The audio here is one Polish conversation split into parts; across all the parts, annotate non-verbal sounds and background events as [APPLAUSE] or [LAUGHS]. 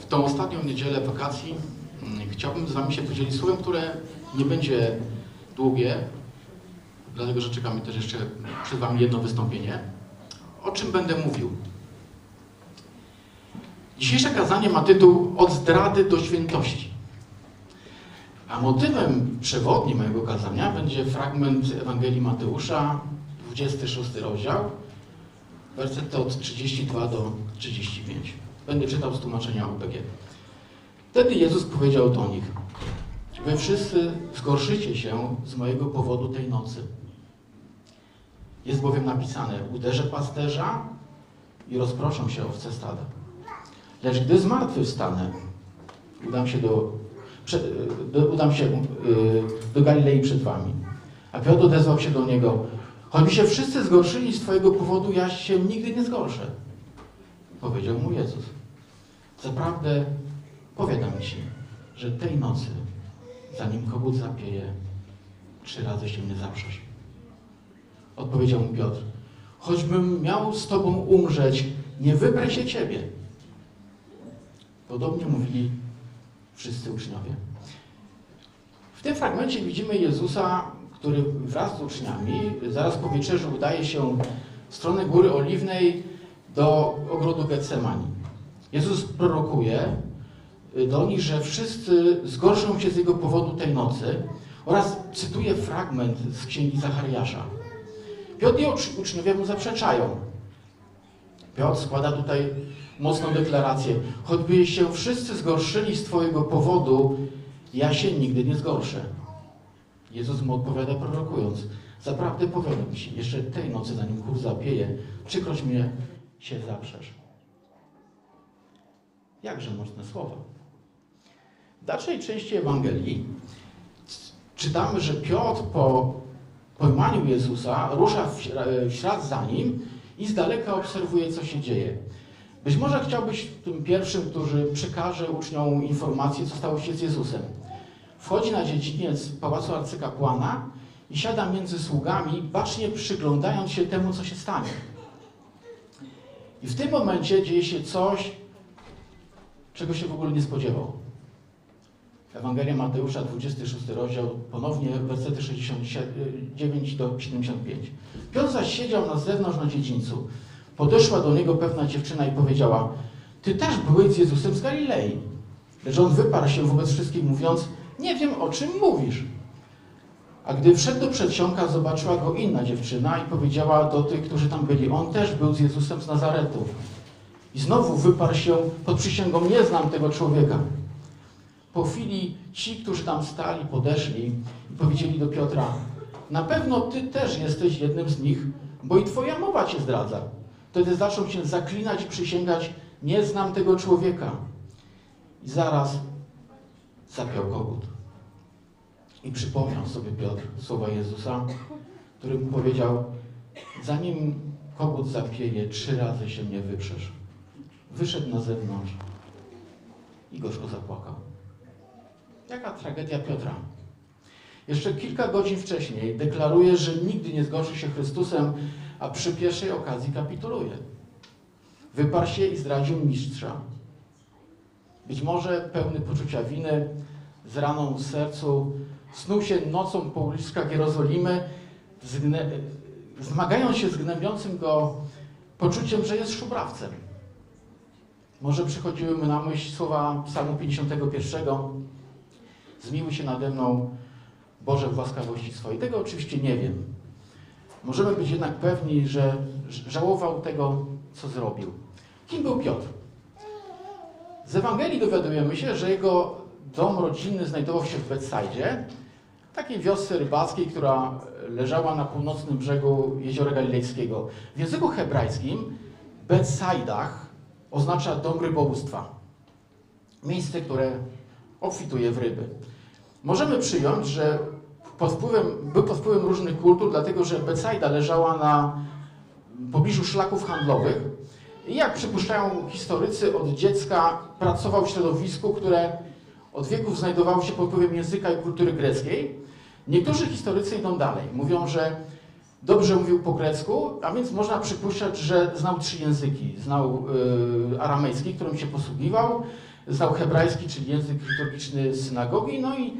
W tą ostatnią niedzielę wakacji mm, chciałbym z Wami się podzielić słowem, które nie będzie długie, dlatego że czekamy też jeszcze przed Wami jedno wystąpienie. O czym będę mówił? Dzisiejsze kazanie ma tytuł Od zdrady do świętości. A motywem przewodnim mojego kazania będzie fragment Ewangelii Mateusza, 26 rozdział, wersety od 32 do 35. Będę czytał z tłumaczenia UPG. Wtedy Jezus powiedział do nich: Wy wszyscy zgorszycie się z mojego powodu tej nocy. Jest bowiem napisane: Uderzę pasterza i rozproszą się owce stada. Lecz gdy zmartwychwstanę, udam się do, prze, do, udam się yy, do Galilei przed wami. A Piotr odezwał się do niego: Choćby się wszyscy zgorszyli z Twojego powodu, ja się nigdy nie zgorszę. Powiedział mu Jezus. Zaprawdę powiadam Ci, że tej nocy, zanim kogut zapieje, trzy razy się nie zaprzesz. Odpowiedział mu Piotr. Choćbym miał z Tobą umrzeć, nie wybrę się Ciebie. Podobnie mówili wszyscy uczniowie. W tym fragmencie widzimy Jezusa, który wraz z uczniami zaraz po wieczerzy udaje się w stronę Góry Oliwnej do ogrodu Getsemani. Jezus prorokuje do nich, że wszyscy zgorszą się z jego powodu tej nocy oraz cytuje fragment z księgi Zachariasza. Piotr i uczniowie mu zaprzeczają. Piotr składa tutaj mocną deklarację. Choćby się wszyscy zgorszyli z Twojego powodu, ja się nigdy nie zgorszę. Jezus mu odpowiada prorokując. Zaprawdę powiadam Ci, jeszcze tej nocy, zanim chór zapieje, trzykroć mnie się zaprzesz. Jakże mocne słowa. W dalszej części Ewangelii czytamy, że Piotr po pojmaniu Jezusa rusza w ślad za nim i z daleka obserwuje, co się dzieje. Być może chciałbyś tym pierwszym, który przekaże uczniom informację, co stało się z Jezusem. Wchodzi na dziedziniec pałacu arcykapłana i siada między sługami, bacznie przyglądając się temu, co się stanie. I w tym momencie dzieje się coś, czego się w ogóle nie spodziewał. Ewangelia Mateusza, 26 rozdział, ponownie wersety 69 do 75. Piotr zaś siedział na zewnątrz na dziedzińcu. Podeszła do niego pewna dziewczyna i powiedziała: Ty też byłeś z Jezusem z Galilei. Lecz on wyparł się wobec wszystkich, mówiąc: Nie wiem, o czym mówisz. A gdy wszedł do przedsionka, zobaczyła go inna dziewczyna i powiedziała do tych, którzy tam byli: On też był z Jezusem z Nazaretu. I znowu wyparł się pod przysięgą: Nie znam tego człowieka. Po chwili ci, którzy tam stali, podeszli i powiedzieli do Piotra: Na pewno ty też jesteś jednym z nich, bo i twoja mowa cię zdradza. Wtedy zaczął się zaklinać i przysięgać: Nie znam tego człowieka. I zaraz zapiał kogut. I przypomniał sobie Piotr słowa Jezusa, który mu powiedział: Zanim kogut zapieje, trzy razy się mnie wyprzesz. Wyszedł na zewnątrz i gorzko zapłakał. Jaka tragedia Piotra. Jeszcze kilka godzin wcześniej deklaruje, że nigdy nie zgorszy się Chrystusem, a przy pierwszej okazji kapituluje. Wyparł się i zdradził mistrza. Być może pełny poczucia winy, z raną w sercu, snuł się nocą po uliczkach Jerozolimy, zmagając się z gnębiącym go poczuciem, że jest szubrawcem. Może przychodziły mu na myśl słowa psalmu 51. Zmiłuj się nade mną, Boże, w łaskawości swojej. Tego oczywiście nie wiem. Możemy być jednak pewni, że żałował tego, co zrobił. Kim był Piotr? Z Ewangelii dowiadujemy się, że jego dom rodzinny znajdował się w Betsajdzie, takiej wiosce rybackiej, która leżała na północnym brzegu Jeziora Galilejskiego. W języku hebrajskim Betsaidach oznacza dom rybołówstwa. Miejsce, które obfituje w ryby. Możemy przyjąć, że pod wpływem, był pod wpływem różnych kultur, dlatego że Betsaida leżała na pobliżu szlaków handlowych i jak przypuszczają historycy, od dziecka pracował w środowisku, które od wieków znajdowało się pod wpływem języka i kultury greckiej. Niektórzy historycy idą dalej. Mówią, że Dobrze mówił po grecku, a więc można przypuszczać, że znał trzy języki. Znał y, aramejski, którym się posługiwał, znał hebrajski, czyli język liturgiczny synagogi, no i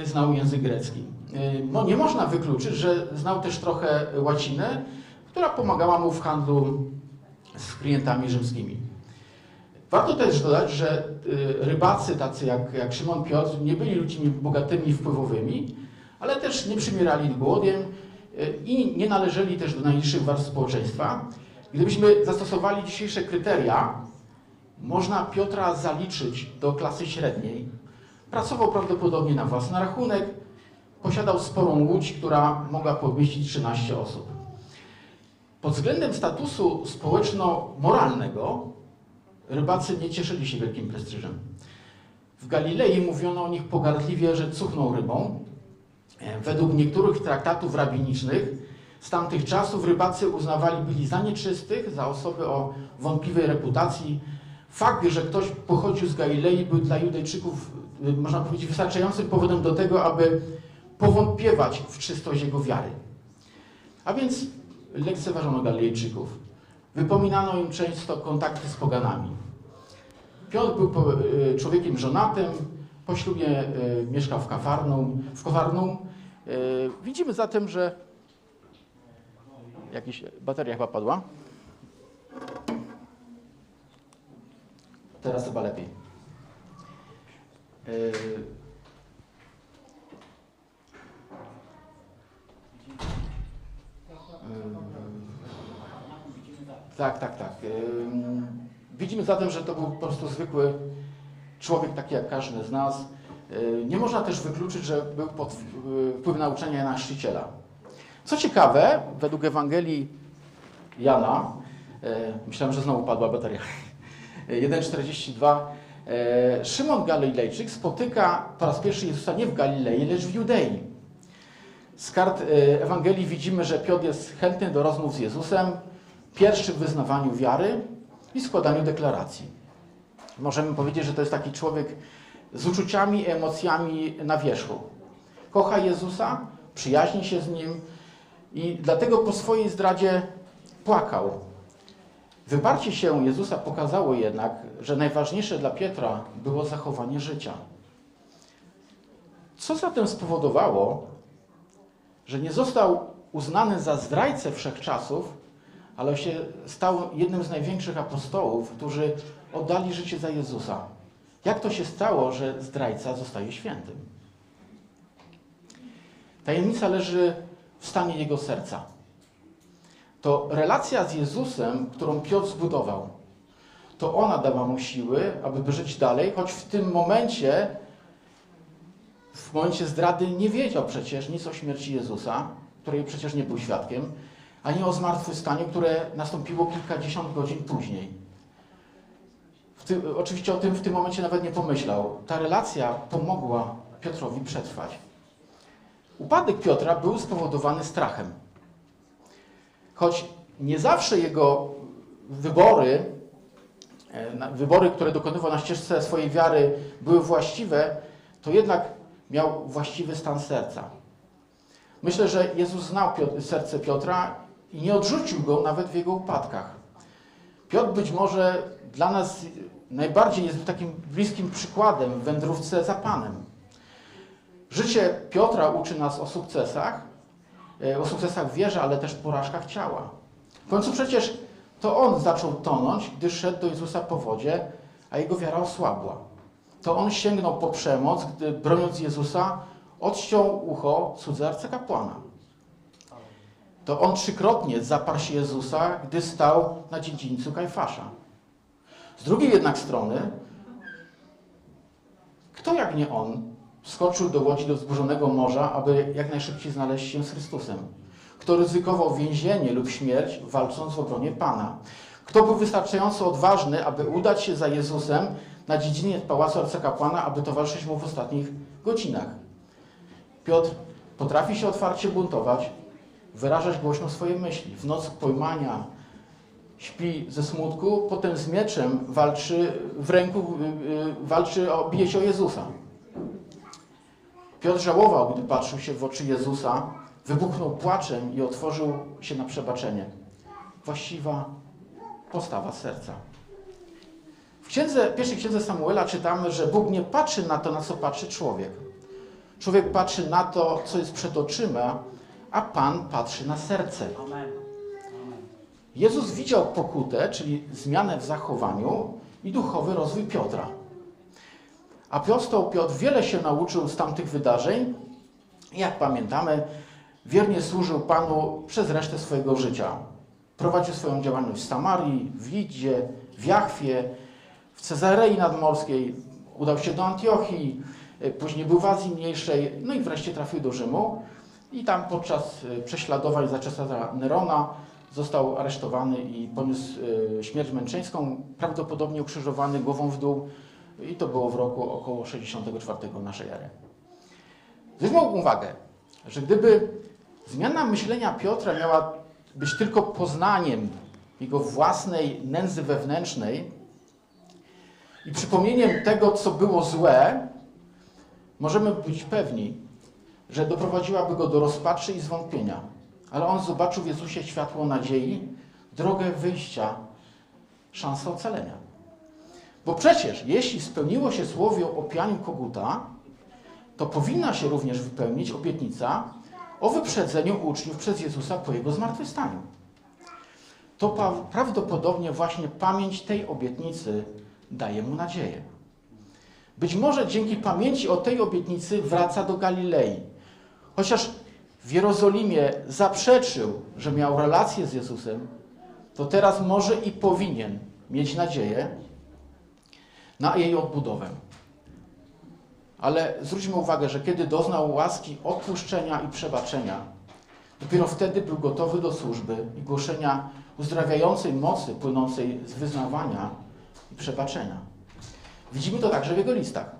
y, znał język grecki. Y, no, nie można wykluczyć, że znał też trochę łacinę, która pomagała mu w handlu z klientami rzymskimi. Warto też dodać, że y, rybacy tacy jak, jak Szymon Piotr nie byli ludźmi bogatymi wpływowymi, ale też nie przymierali głodem y, i nie należeli też do najniższych warstw społeczeństwa. Gdybyśmy zastosowali dzisiejsze kryteria, można Piotra zaliczyć do klasy średniej. Pracował prawdopodobnie na własny rachunek, posiadał sporą łódź, która mogła pomieścić 13 osób. Pod względem statusu społeczno-moralnego rybacy nie cieszyli się wielkim prestiżem. W Galilei mówiono o nich pogardliwie, że cuchną rybą. E, Według niektórych traktatów rabinicznych z tamtych czasów rybacy uznawali byli za nieczystych, za osoby o wątpliwej reputacji. Fakt, że ktoś pochodził z Galilei był dla Judejczyków, y, można powiedzieć, wystarczającym powodem do tego, aby powątpiewać w czystość jego wiary. A więc lekceważono Galilejczyków. Wypominano im często kontakty z poganami. Piotr był y, człowiekiem żonatym, po ślubie y, mieszkał w Kafarnum. W Kafarnum. Y, Widzimy zatem, że jakaś bateria chyba padła. Teraz chyba lepiej. Tak, tak, tak. Ym, Widzimy zatem, że to był po prostu zwykły człowiek, taki jak każdy z nas. Yy, Nie można też wykluczyć, że był pod yy, wpływem nauczania Jana Chrzciciela. Co ciekawe, według Ewangelii Jana, yy, myślałem, że znowu padła bateria, [LAUGHS] 1,42, yy, Szymon Galilejczyk spotyka po raz pierwszy Jezusa nie w Galilei, lecz w Judei. Z kart y, Ewangelii widzimy, że Piotr jest chętny do rozmów z Jezusem, pierwszy w wyznawaniu wiary i składaniu deklaracji. Możemy powiedzieć, że to jest taki człowiek z uczuciami i emocjami na wierzchu. Kocha Jezusa, przyjaźni się z Nim i dlatego po swojej zdradzie płakał. Wyparcie się Jezusa pokazało jednak, że najważniejsze dla Piotra było zachowanie życia. Co zatem spowodowało, że nie został uznany za zdrajcę wszechczasów, ale się stał jednym z największych apostołów, którzy oddali życie za Jezusa. Jak to się stało, że zdrajca zostaje świętym? Tajemnica leży w stanie jego serca. To relacja z Jezusem, którą Piotr zbudował. To ona dała mu siły, aby żyć dalej, choć w tym momencie w momencie zdrady nie wiedział przecież nic o śmierci Jezusa, której przecież nie był świadkiem, ani o zmartwychwstaniu, które nastąpiło kilkadziesiąt godzin później. Oczywiście o tym w tym momencie nawet nie pomyślał. Ta relacja pomogła Piotrowi przetrwać. Upadek Piotra był spowodowany strachem. Choć nie zawsze jego wybory, e, wybory, które dokonywał na ścieżce swojej wiary, były właściwe, to jednak miał właściwy stan serca. Myślę, że Jezus znał Piotr, serce Piotra i nie odrzucił go nawet w jego upadkach. Piotr być może dla nas najbardziej jest takim bliskim przykładem w wędrówce za Panem. Życie Piotra uczy nas o sukcesach, e, o sukcesach w wierze, ale też porażkach ciała. W końcu przecież to on zaczął tonąć, gdy szedł do Jezusa po wodzie, a jego wiara osłabła. To on sięgnął po przemoc, gdy broniąc Jezusa odciął ucho cudze arcykapłana. To on trzykrotnie zaparł się Jezusa, gdy stał na dziedzińcu Kajfasza. Z drugiej jednak strony, kto jak nie on wskoczył do łodzi do wzburzonego morza, aby jak najszybciej znaleźć się z Chrystusem? Kto ryzykował więzienie lub śmierć, walcząc w obronie Pana? Kto był wystarczająco odważny, aby udać się za Jezusem na dziedzinie pałacu arcykapłana, aby towarzyszyć mu w ostatnich godzinach? Piotr potrafi się otwarcie buntować, wyrażać głośno swoje myśli. W noc pojmania śpi ze smutku, potem z mieczem walczy w ręku, y, y, walczy, o, bije się o Jezusa. Piotr żałował, gdy patrzył się w oczy Jezusa, wybuchnął płaczem i otworzył się na przebaczenie. Właściwa postawa serca. Księdze, pierwszej księdze Samuela czytamy, że Bóg nie patrzy na to, na co patrzy człowiek. Człowiek patrzy na to, co jest przed oczyma, a Pan patrzy na serce. Amen. Jezus widział pokutę, czyli zmianę w zachowaniu i duchowy rozwój Piotra. Apostoł Piotr wiele się nauczył z tamtych wydarzeń. Jak pamiętamy, wiernie służył Panu przez resztę swojego życia. Prowadził swoją działalność w Samarii, w Lidzie, w Jachwie, w Cezarei Nadmorskiej, udał się do Antiochii, y, później był w Azji Mniejszej, no i wreszcie trafił do Rzymu. I tam podczas y, prześladowań za Cesara Nerona został aresztowany i poniósł y, śmierć męczeńską, prawdopodobnie ukrzyżowany głową w dół i to było w roku około 64 naszej ery. Zwróćmy uwagę, że gdyby zmiana myślenia Piotra miała być tylko poznaniem jego własnej nędzy wewnętrznej i przypomnieniem tego, co było złe, możemy być pewni, że doprowadziłaby go do rozpaczy i zwątpienia. Ale on zobaczył w Jezusie światło nadziei, drogę wyjścia, szansę ocalenia. Bo przecież, jeśli spełniło się słowo o pianiu koguta, to powinna się również wypełnić obietnica o wyprzedzeniu uczniów przez Jezusa po Jego zmartwychwstaniu. To prawdopodobnie właśnie pamięć tej obietnicy daje mu nadzieję. Być może dzięki pamięci o tej obietnicy wraca do Galilei. Chociaż w Jerozolimie zaprzeczył, że miał relację z Jezusem, to teraz może i powinien mieć nadzieję na jej odbudowę. Ale zwróćmy uwagę, że kiedy doznał łaski odpuszczenia i przebaczenia, dopiero wtedy był gotowy do służby i głoszenia uzdrawiającej mocy płynącej z wyznawania przebaczenia. Widzimy to także w jego listach.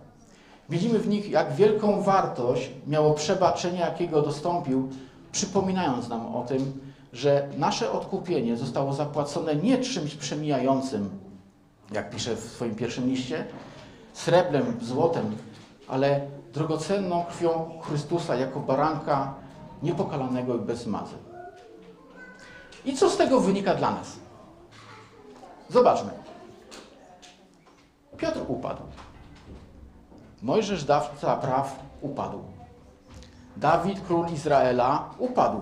Widzimy w nich, jak wielką wartość miało przebaczenie, jakiego dostąpił, przypominając nam o tym, że nasze odkupienie zostało zapłacone nie czymś przemijającym, jak pisze w swoim pierwszym liście, srebrem, złotem, ale drogocenną krwią Chrystusa jako baranka niepokalanego i bez mazy. I co z tego wynika dla nas? Zobaczmy. Piotr upadł. Mojżesz, dawca praw, upadł. Dawid, król Izraela, upadł.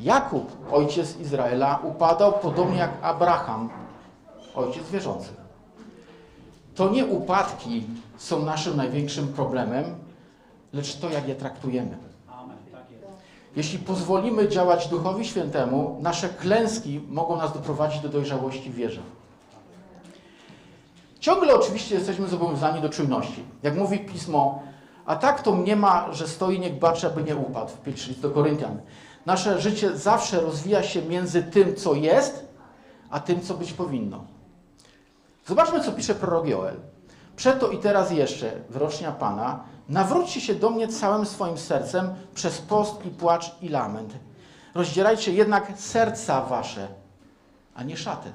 Jakub, ojciec Izraela, upadał podobnie jak Abraham, ojciec wierzących. To nie upadki są naszym największym problemem, lecz to, jak je traktujemy. Jeśli pozwolimy działać Duchowi Świętemu, nasze klęski mogą nas doprowadzić do dojrzałości w wierze. Ciągle oczywiście jesteśmy zobowiązani do czujności. Jak mówi Pismo, a tak to nie ma, że stoi niech baczy, aby nie upadł w pierwszy list do Koryntian. Nasze życie zawsze rozwija się między tym, co jest, a tym, co być powinno. Zobaczmy, co pisze prorok Joel. Przeto i teraz jeszcze, wyrocznia Pana, nawróćcie się do mnie całym swoim sercem przez post i płacz i lament. Rozdzierajcie jednak serca wasze, a nie szaty.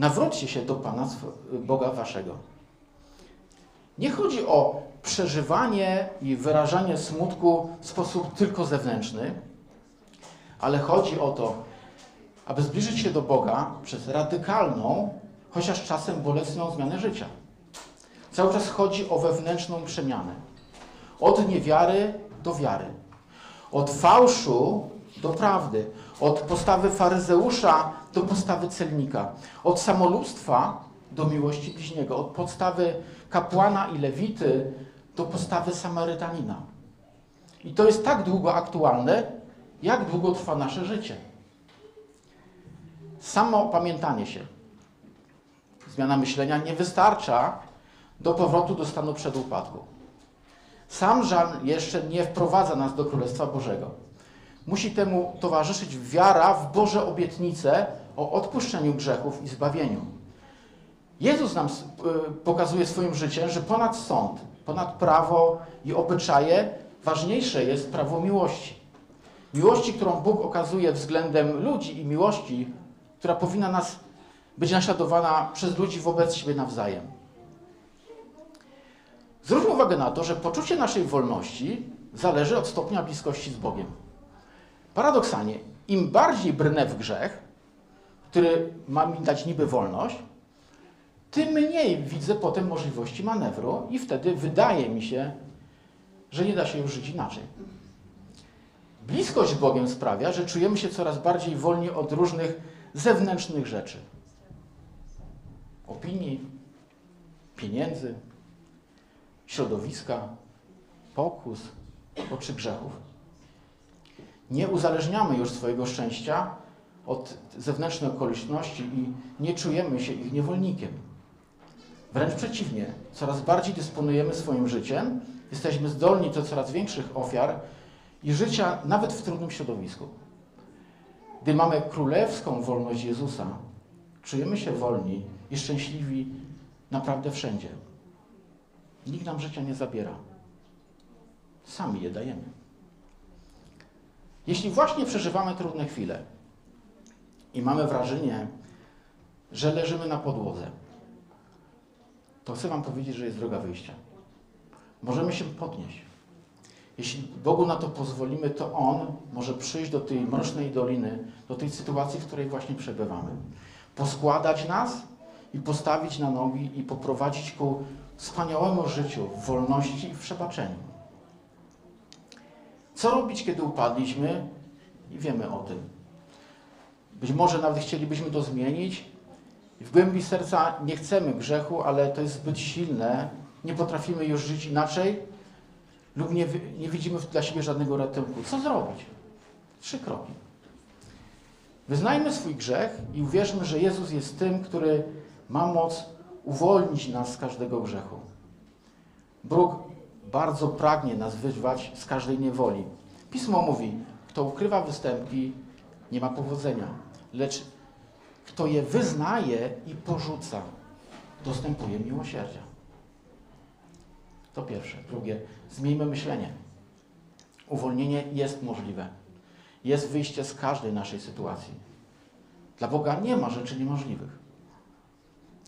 Nawróćcie się do Pana, Boga waszego. Nie chodzi o przeżywanie i wyrażanie smutku w sposób tylko zewnętrzny, ale chodzi o to, aby zbliżyć się do Boga przez radykalną, chociaż czasem bolesną zmianę życia. Cały czas chodzi o wewnętrzną przemianę. Od niewiary do wiary. Od fałszu do prawdy. Od postawy faryzeusza do postawy celnika. Od samolubstwa do miłości bliźniego. Od podstawy kapłana i lewity do postawy Samarytanina. I to jest tak długo aktualne, jak długo trwa nasze życie. Samo pamiętanie się, zmiana myślenia nie wystarcza do powrotu do stanu przed upadku. Sam żal jeszcze nie wprowadza nas do Królestwa Bożego. Musi temu towarzyszyć wiara w Boże obietnice o odpuszczeniu grzechów i zbawieniu. Jezus nam pokazuje swoim życiem, że ponad sąd, ponad prawo i obyczaje ważniejsze jest prawo miłości. Miłości, którą Bóg okazuje względem ludzi i miłości, która powinna nas być naśladowana przez ludzi wobec siebie nawzajem. Zwróćmy uwagę na to, że poczucie naszej wolności zależy od stopnia bliskości z Bogiem. Paradoksalnie, im bardziej brnę w grzech, który ma mi dać niby wolność, tym mniej widzę potem możliwości manewru i wtedy wydaje mi się, że nie da się już żyć inaczej. Bliskość z Bogiem sprawia, że czujemy się coraz bardziej wolni od różnych zewnętrznych rzeczy. Opinii, pieniędzy, środowiska, pokus, oczy grzechów. Nie uzależniamy już swojego szczęścia od zewnętrznych okoliczności i nie czujemy się ich niewolnikiem. Wręcz przeciwnie, coraz bardziej dysponujemy swoim życiem, jesteśmy zdolni do coraz większych ofiar i życia nawet w trudnym środowisku. Gdy mamy królewską wolność Jezusa, czujemy się wolni i szczęśliwi naprawdę wszędzie. Nikt nam życia nie zabiera. Sami je dajemy. Jeśli właśnie przeżywamy trudne chwile i mamy wrażenie, że leżymy na podłodze, to chcę Wam powiedzieć, że jest droga wyjścia. Możemy się podnieść. Jeśli Bogu na to pozwolimy, to On może przyjść do tej mrocznej doliny, do tej sytuacji, w której właśnie przebywamy. Poskładać nas i postawić na nogi i poprowadzić ku wspaniałemu życiu w wolności i w przebaczeniu. Co robić, kiedy upadliśmy i wiemy o tym? Być może nawet chcielibyśmy to zmienić. W głębi serca nie chcemy grzechu, ale to jest zbyt silne. Nie potrafimy już żyć inaczej lub nie, nie widzimy dla siebie żadnego ratunku. Co zrobić? Trzy kroki. Wyznajmy swój grzech i uwierzmy, że Jezus jest tym, który ma moc uwolnić nas z każdego grzechu. Bóg bardzo pragnie nas wyzwać z każdej niewoli. Pismo mówi, kto ukrywa występki, nie ma powodzenia, lecz kto je wyznaje i porzuca, dostępuje miłosierdzia. To pierwsze. Drugie, zmieńmy myślenie. Uwolnienie jest możliwe. Jest wyjście z każdej naszej sytuacji. Dla Boga nie ma rzeczy niemożliwych.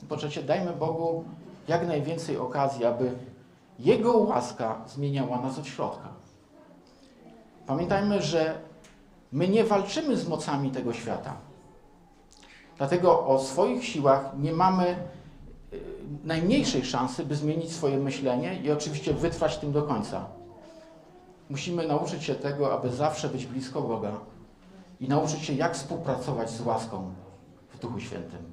Po trzecie, dajmy Bogu jak najwięcej okazji, aby Jego łaska zmieniała nas od środka. Pamiętajmy, że my nie walczymy z mocami tego świata. Dlatego o swoich siłach nie mamy y, najmniejszej szansy, by zmienić swoje myślenie i oczywiście wytrwać tym do końca. Musimy nauczyć się tego, aby zawsze być blisko Boga i nauczyć się, jak współpracować z łaską w Duchu Świętym.